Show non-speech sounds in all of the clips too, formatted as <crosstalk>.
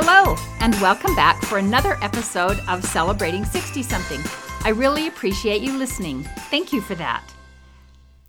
Hello, and welcome back for another episode of Celebrating 60 Something. I really appreciate you listening. Thank you for that.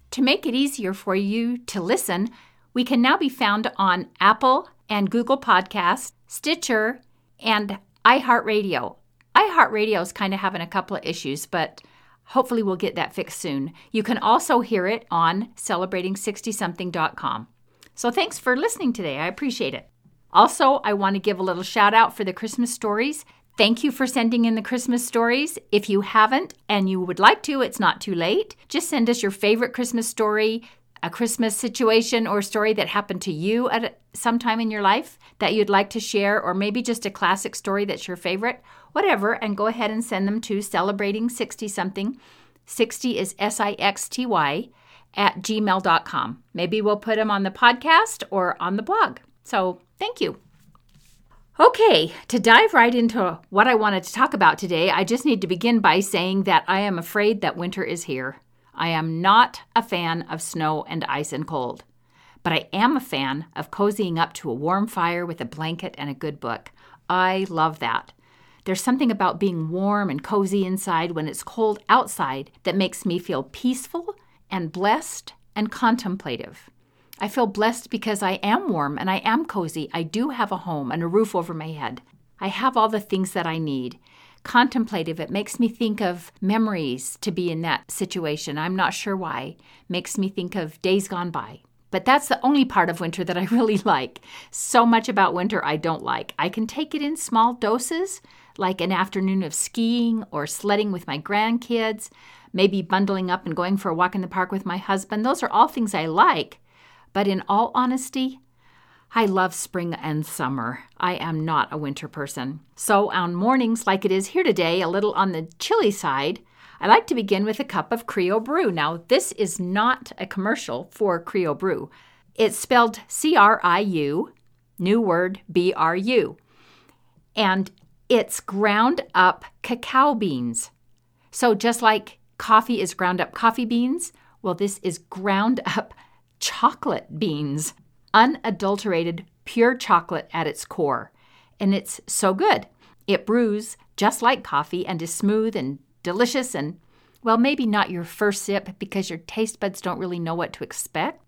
To make it easier for you to listen, we can now be found on Apple and Google Podcasts, Stitcher, and iHeartRadio. iHeartRadio is kind of having a couple of issues, but hopefully we'll get that fixed soon. You can also hear it on celebrating60something.com. So thanks for listening today. I appreciate it. Also, I want to give a little shout out for the Christmas stories. Thank you for sending in the Christmas stories. If you haven't and you would like to, it's not too late. Just send us your favorite Christmas story, a Christmas situation or story that happened to you at some time in your life that you'd like to share, or maybe just a classic story that's your favorite, whatever, and go ahead and send them to celebrating 60 something. 60 is S I X T Y at gmail.com. Maybe we'll put them on the podcast or on the blog. So thank you. Okay, to dive right into what I wanted to talk about today, I just need to begin by saying that I am afraid that winter is here. I am not a fan of snow and ice and cold, but I am a fan of cozying up to a warm fire with a blanket and a good book. I love that. There's something about being warm and cozy inside when it's cold outside that makes me feel peaceful and blessed and contemplative. I feel blessed because I am warm and I am cozy. I do have a home and a roof over my head. I have all the things that I need. Contemplative, it makes me think of memories to be in that situation. I'm not sure why. Makes me think of days gone by. But that's the only part of winter that I <laughs> really like. So much about winter I don't like. I can take it in small doses, like an afternoon of skiing or sledding with my grandkids, maybe bundling up and going for a walk in the park with my husband. Those are all things I like. But in all honesty, I love spring and summer. I am not a winter person. So, on mornings like it is here today, a little on the chilly side, I like to begin with a cup of Crio Bru. Now, this is not a commercial for Crio Bru. It's spelled C R I U, new word B R U. And it's ground up cacao beans. So, just like coffee is ground up coffee beans, well, this is ground up chocolate beans, unadulterated, pure chocolate at its core. And it's so good. It brews just like coffee and is smooth and delicious and, well, maybe not your first sip because your taste buds don't really know what to expect.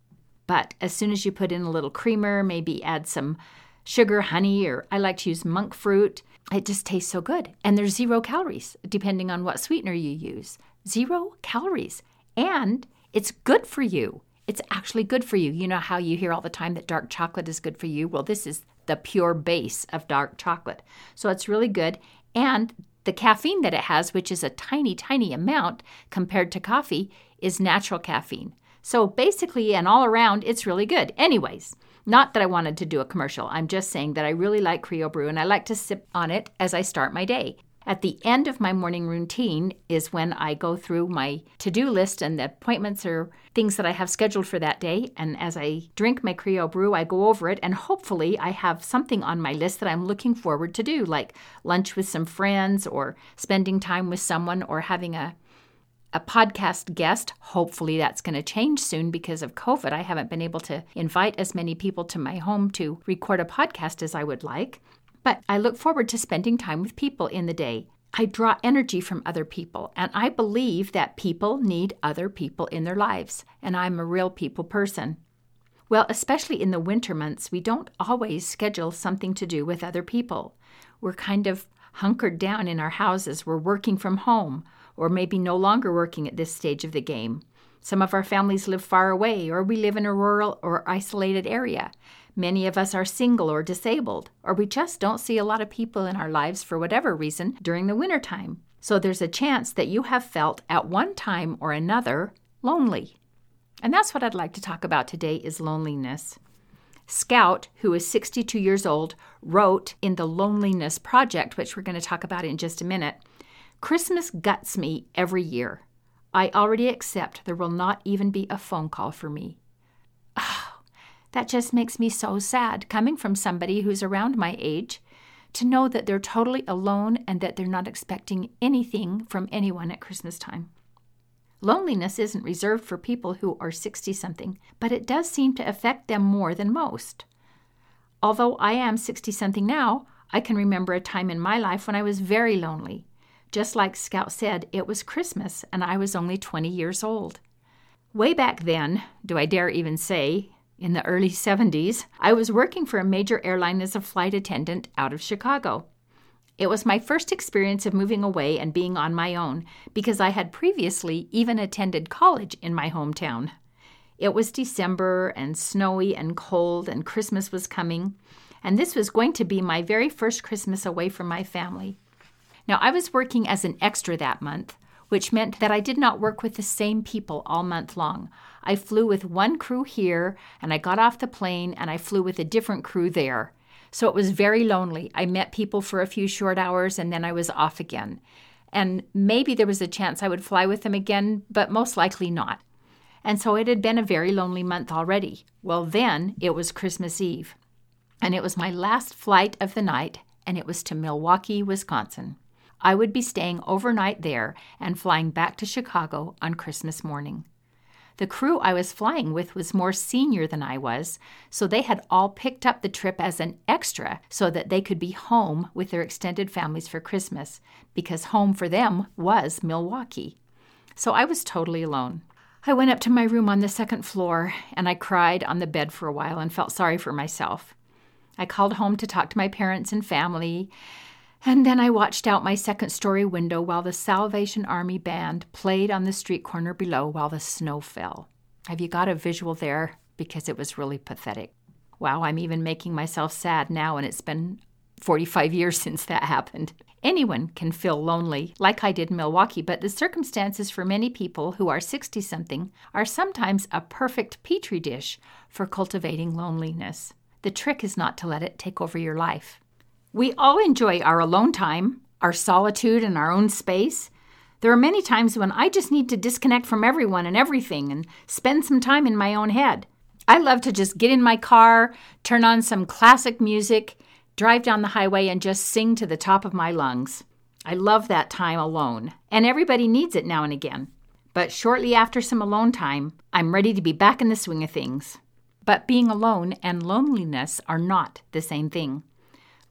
But as soon as you put in a little creamer, maybe add some sugar, honey, or I like to use monk fruit, it just tastes so good. And there's zero calories, depending on what sweetener you use. Zero calories. And it's good for you it's actually good for you. You know how you hear all the time that dark chocolate is good for you? Well, this is the pure base of dark chocolate. So it's really good. And the caffeine that it has, which is a tiny, tiny amount compared to coffee, is natural caffeine. So basically, and all around, it's really good. Anyways, not that I wanted to do a commercial. I'm just saying that I really like Crio Bru and I like to sip on it as I start my day. At the end of my morning routine is when I go through my to do list and the appointments or things that I have scheduled for that day. And as I drink my Crio Bru, I go over it and hopefully I have something on my list that I'm looking forward to do, like lunch with some friends or spending time with someone or having a a podcast guest. Hopefully, that's going to change soon because of COVID. I haven't been able to invite as many people to my home to record a podcast as I would like. But I look forward to spending time with people in the day. I draw energy from other people, and I believe that people need other people in their lives, and I'm a real people person. Well, especially in the winter months, we don't always schedule something to do with other people. We're kind of hunkered down in our houses, we're working from home, or maybe no longer working at this stage of the game. Some of our families live far away, or we live in a rural or isolated area. Many of us are single or disabled, or we just don't see a lot of people in our lives for whatever reason during the winter time. So there's a chance that you have felt at one time or another lonely. And that's what I'd like to talk about today is loneliness. Scout, who is 62 years old, wrote in the Loneliness Project, which we're going to talk about in just a minute Christmas guts me every year. I already accept there will not even be a phone call for me. Ah, That just makes me so sad, coming from somebody who's around my age, to know that they're totally alone and that they're not expecting anything from anyone at Christmas time. Loneliness isn't reserved for people who are 60 something, but it does seem to affect them more than most. Although I am 60 something now, I can remember a time in my life when I was very lonely. Just like Scout said, it was Christmas and I was only 20 years old. Way back then, do I dare even say, in the early 70s, I was working for a major airline as a flight attendant out of Chicago. It was my first experience of moving away and being on my own because I had previously even attended college in my hometown. It was December and snowy and cold, and Christmas was coming, and this was going to be my very first Christmas away from my family. Now, I was working as an extra that month, which meant that I did not work with the same people all month long. I flew with one crew here, and I got off the plane and I flew with a different crew there. So it was very lonely. I met people for a few short hours and then I was off again. And maybe there was a chance I would fly with them again, but most likely not. And so it had been a very lonely month already. Well, then it was Christmas Eve. And it was my last flight of the night, and it was to Milwaukee, Wisconsin. I would be staying overnight there and flying back to Chicago on Christmas morning. The crew I was flying with was more senior than I was, so they had all picked up the trip as an extra so that they could be home with their extended families for Christmas, because home for them was Milwaukee. So I was totally alone. I went up to my room on the second floor and I cried on the bed for a while and felt sorry for myself. I called home to talk to my parents and family, and then I watched out my second story window while the Salvation Army band played on the street corner below while the snow fell. Have you got a visual there? Because it was really pathetic. Wow, I'm even making myself sad now, and it's been 45 years <laughs> since that happened. Anyone can feel lonely, like I did in Milwaukee, but the circumstances for many people who are 60 something are sometimes a perfect petri dish for cultivating loneliness. The trick is not to let it take over your life. We all enjoy our alone time, our solitude, and our own space. There are many times when I just need to disconnect from everyone and everything and spend some time in my own head. I love to just get in my car, turn on some classic music, drive down the highway, and just sing to the top of my lungs. I love that time alone, and everybody needs it now and again. But shortly after some alone time, I'm ready to be back in the swing of things. But being alone and loneliness are not the same thing.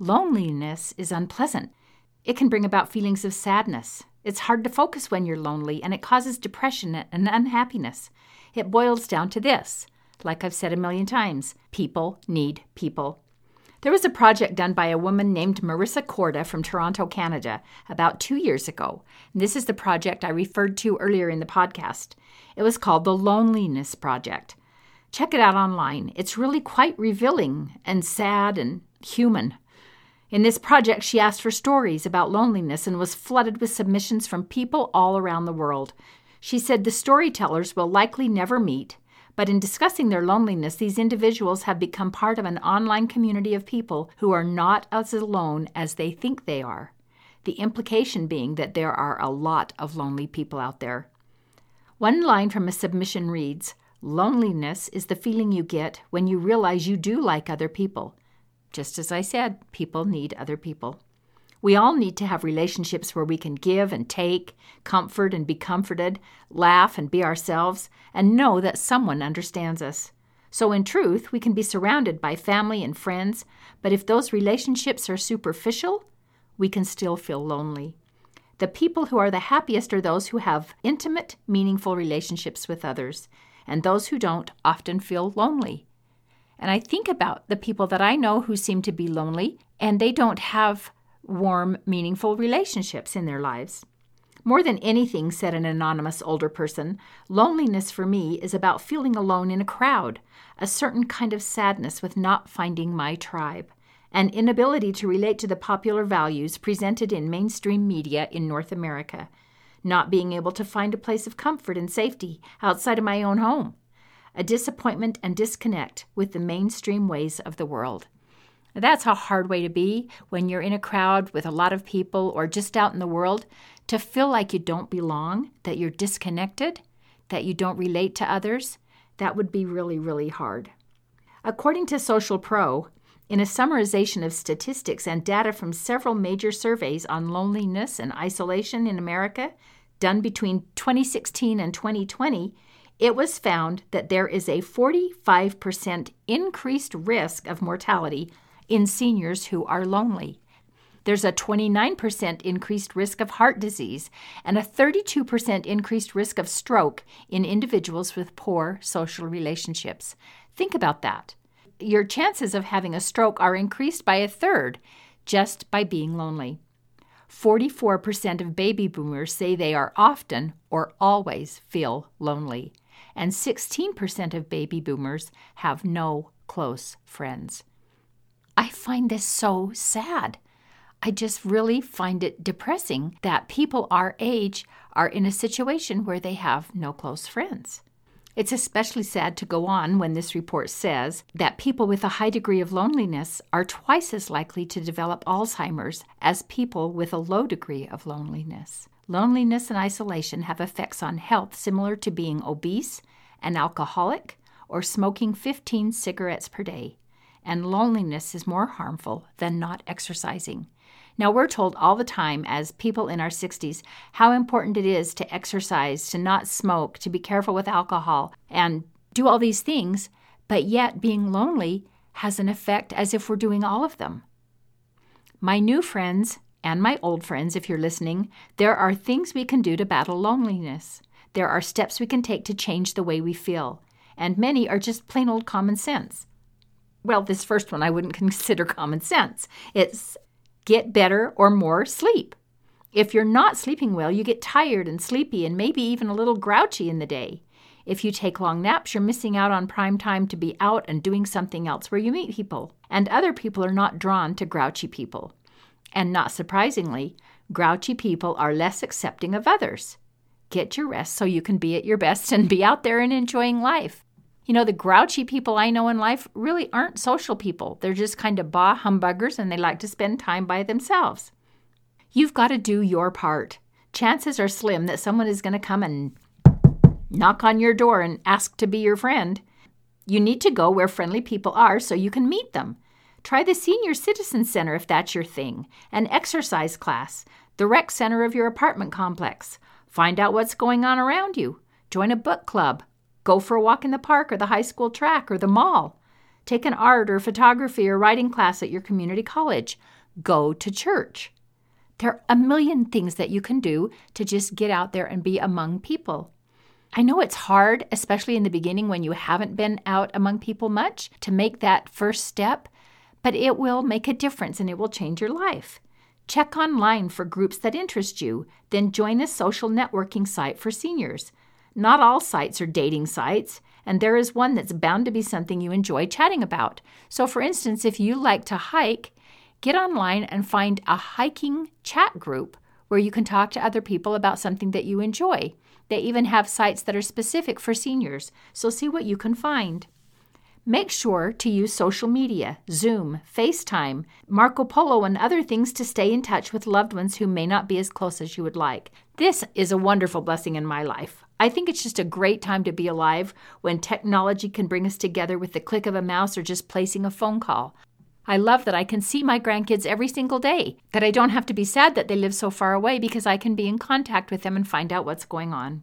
Loneliness is unpleasant. It can bring about feelings of sadness. It's hard to focus when you're lonely, and it causes depression and unhappiness. It boils down to this like I've said a million times people need people. There was a project done by a woman named Marissa Korda from Toronto, Canada, about two years ago. This is the project I referred to earlier in the podcast. It was called the Loneliness Project. Check it out online. It's really quite revealing and sad and human. In this project, she asked for stories about loneliness and was flooded with submissions from people all around the world. She said the storytellers will likely never meet, but in discussing their loneliness, these individuals have become part of an online community of people who are not as alone as they think they are. The implication being that there are a lot of lonely people out there. One line from a submission reads Loneliness is the feeling you get when you realize you do like other people. Just as I said, people need other people. We all need to have relationships where we can give and take, comfort and be comforted, laugh and be ourselves, and know that someone understands us. So, in truth, we can be surrounded by family and friends, but if those relationships are superficial, we can still feel lonely. The people who are the happiest are those who have intimate, meaningful relationships with others, and those who don't often feel lonely. And I think about the people that I know who seem to be lonely and they don't have warm, meaningful relationships in their lives. More than anything, said an anonymous older person, loneliness for me is about feeling alone in a crowd, a certain kind of sadness with not finding my tribe, an inability to relate to the popular values presented in mainstream media in North America, not being able to find a place of comfort and safety outside of my own home, a disappointment and disconnect with the mainstream ways of the world. That's a hard way to be when you're in a crowd with a lot of people or just out in the world to feel like you don't belong, that you're disconnected, that you don't relate to others. That would be really, really hard. According to Social Pro, in a summarization of statistics and data from several major surveys on loneliness and isolation in America, done between 2016 and 2020, it was found that there is a 45% increased risk of mortality in seniors who are lonely. There's a 29% increased risk of heart disease and a 32% increased risk of stroke in individuals with poor social relationships. Think about that. Your chances of having a stroke are increased by a third just by being lonely. 44% of baby boomers say they are often or always feel lonely, and 16% of baby boomers have no close friends. I find this so sad. I just really find it depressing that people our age are in a situation where they have no close friends. It's especially sad to go on when this report says that people with a high degree of loneliness are twice as likely to develop Alzheimer's as people with a low degree of loneliness. Loneliness and isolation have effects on health similar to being obese, an alcoholic, or smoking 15 cigarettes per day. And loneliness is more harmful than not exercising. Now, we're told all the time as people in our 60s how important it is to exercise, to not smoke, to be careful with alcohol, and do all these things, but yet being lonely has an effect as if we're doing all of them. My new friends and my old friends, if you're listening, there are things we can do to battle loneliness. There are steps we can take to change the way we feel, and many are just plain old common sense. Well, this first one I wouldn't <laughs> consider common sense. It's get better or more sleep. If you're not sleeping well, you get tired and sleepy and maybe even a little grouchy in the day. If you take long naps, you're missing out on prime time to be out and doing something else where you meet people. And other people are not drawn to grouchy people. And not surprisingly, grouchy people are less accepting of others. Get your rest so you can be at your best and be out there and enjoying life. You know, the grouchy people I know in life really aren't social people. They're just kind of bah humbuggers and they like to spend time by themselves. You've got to do your part. Chances are slim that someone is going to come and knock on your door and ask to be your friend. You need to go where friendly people are so you can meet them. Try the Senior Citizen Center if that's your thing, an exercise class, the rec center of your apartment complex. Find out what's going on around you. Join a book club. Go for a walk in the park or the high school track or the mall. Take an art or photography or writing class at your community college. Go to church. There are a million things that you can do to just get out there and be among people. I know it's hard, especially in the beginning when you haven't been out among people much, to make that first step, but it will make a difference and it will change your life. Check online for groups that interest you, then join a social networking site for seniors. Not all sites are dating sites, and there is one that's bound to be something you enjoy chatting about. So, for instance, if you like to hike, get online and find a hiking chat group where you can talk to other people about something that you enjoy. They even have sites that are specific for seniors, so see what you can find. Make sure to use social media, Zoom, FaceTime, Marco Polo, and other things to stay in touch with loved ones who may not be as close as you would like. This is a wonderful blessing in my life. I think it's just a great time to be alive when technology can bring us together with the click of a mouse or just placing a phone call. I love that I can see my grandkids every single day, that I don't have to be sad that they live so far away because I can be in contact with them and find out what's going on.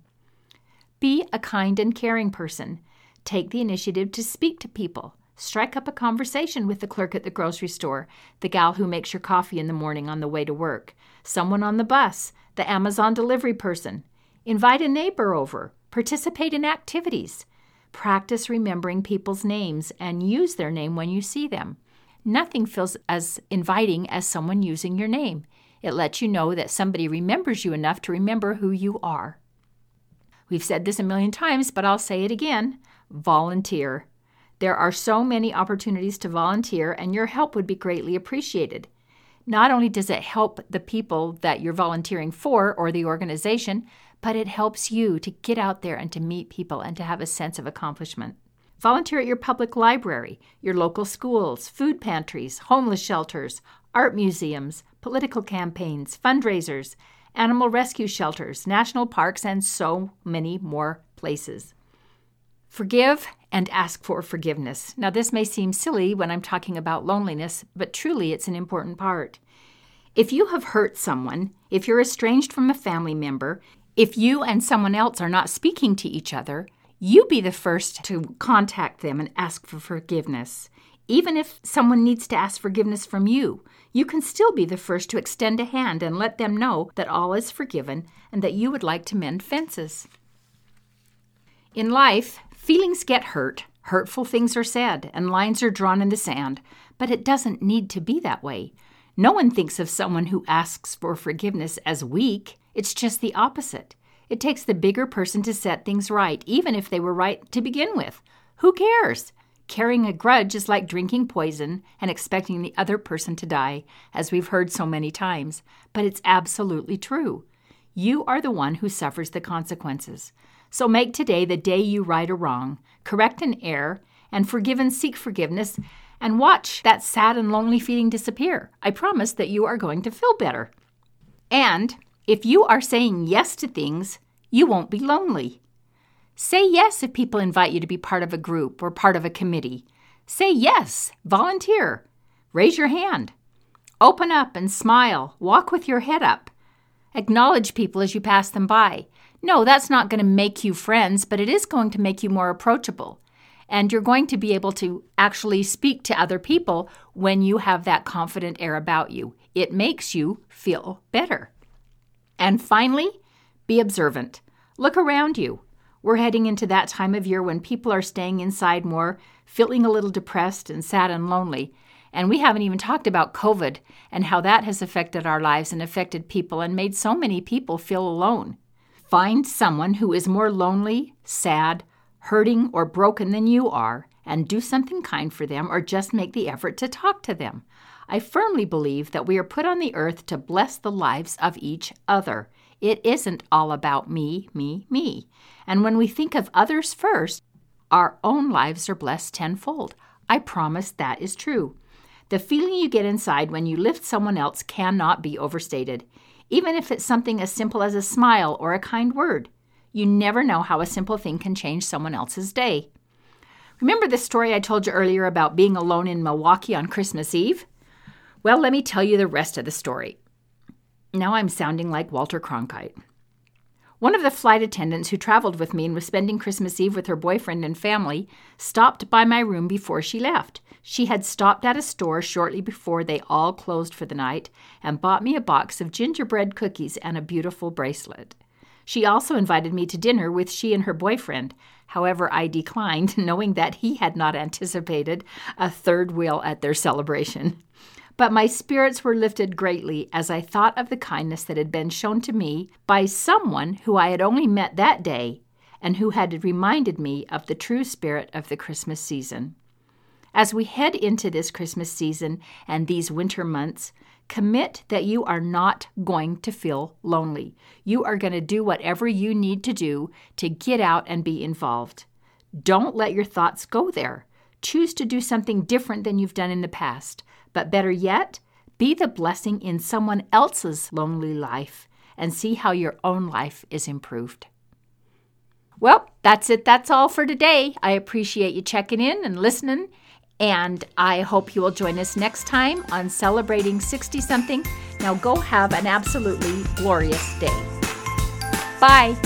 Be a kind and caring person. Take the initiative to speak to people. Strike up a conversation with the clerk at the grocery store, the gal who makes your coffee in the morning on the way to work, someone on the bus, the Amazon delivery person. Invite a neighbor over. Participate in activities. Practice remembering people's names and use their name when you see them. Nothing feels as inviting as someone using your name. It lets you know that somebody remembers you enough to remember who you are. We've said this a million times, but I'll say it again volunteer. There are so many opportunities to volunteer, and your help would be greatly appreciated. Not only does it help the people that you're volunteering for or the organization, but it helps you to get out there and to meet people and to have a sense of accomplishment. Volunteer at your public library, your local schools, food pantries, homeless shelters, art museums, political campaigns, fundraisers, animal rescue shelters, national parks, and so many more places. Forgive and ask for forgiveness. Now, this may seem silly when I'm talking about loneliness, but truly it's an important part. If you have hurt someone, if you're estranged from a family member, if you and someone else are not speaking to each other, you be the first to contact them and ask for forgiveness. Even if someone needs to ask forgiveness from you, you can still be the first to extend a hand and let them know that all is forgiven and that you would like to mend fences. In life, feelings get hurt, hurtful things are said, and lines are drawn in the sand, but it doesn't need to be that way. No one thinks of someone who asks for forgiveness as weak. It's just the opposite. It takes the bigger person to set things right, even if they were right to begin with. Who cares? Carrying a grudge is like drinking poison and expecting the other person to die, as we've heard so many times. But it's absolutely true. You are the one who suffers the consequences. So make today the day you right a wrong, correct an error, and forgive and seek forgiveness, and watch that sad and lonely feeling disappear. I promise that you are going to feel better. And if you are saying yes to things, you won't be lonely. Say yes if people invite you to be part of a group or part of a committee. Say yes, volunteer, raise your hand. Open up and smile, walk with your head up. Acknowledge people as you pass them by. No, that's not going to make you friends, but it is going to make you more approachable. And you're going to be able to actually speak to other people when you have that confident air about you. It makes you feel better. And finally, be observant. Look around you. We're heading into that time of year when people are staying inside more, feeling a little depressed and sad and lonely. And we haven't even talked about COVID and how that has affected our lives and affected people and made so many people feel alone. Find someone who is more lonely, sad, hurting, or broken than you are and do something kind for them or just make the effort to talk to them. I firmly believe that we are put on the earth to bless the lives of each other. It isn't all about me, me, me. And when we think of others first, our own lives are blessed tenfold. I promise that is true. The feeling you get inside when you lift someone else cannot be overstated, even if it's something as simple as a smile or a kind word. You never know how a simple thing can change someone else's day. Remember the story I told you earlier about being alone in Milwaukee on Christmas Eve? Well, let me tell you the rest of the story. Now I'm sounding like Walter Cronkite. One of the flight attendants who traveled with me and was spending Christmas Eve with her boyfriend and family stopped by my room before she left. She had stopped at a store shortly before they all closed for the night and bought me a box of gingerbread cookies and a beautiful bracelet. She also invited me to dinner with she and her boyfriend. However, I declined, <laughs> knowing that he had not anticipated a third wheel at their celebration. But my spirits were lifted greatly as I thought of the kindness that had been shown to me by someone who I had only met that day and who had reminded me of the true spirit of the Christmas season. As we head into this Christmas season and these winter months, commit that you are not going to feel lonely. You are going to do whatever you need to do to get out and be involved. Don't let your thoughts go there. Choose to do something different than you've done in the past. But better yet, be the blessing in someone else's lonely life and see how your own life is improved. Well, that's it. That's all for today. I appreciate you checking in and listening, and I hope you will join us next time on Celebrating 60 something. Now go have an absolutely glorious day. Bye.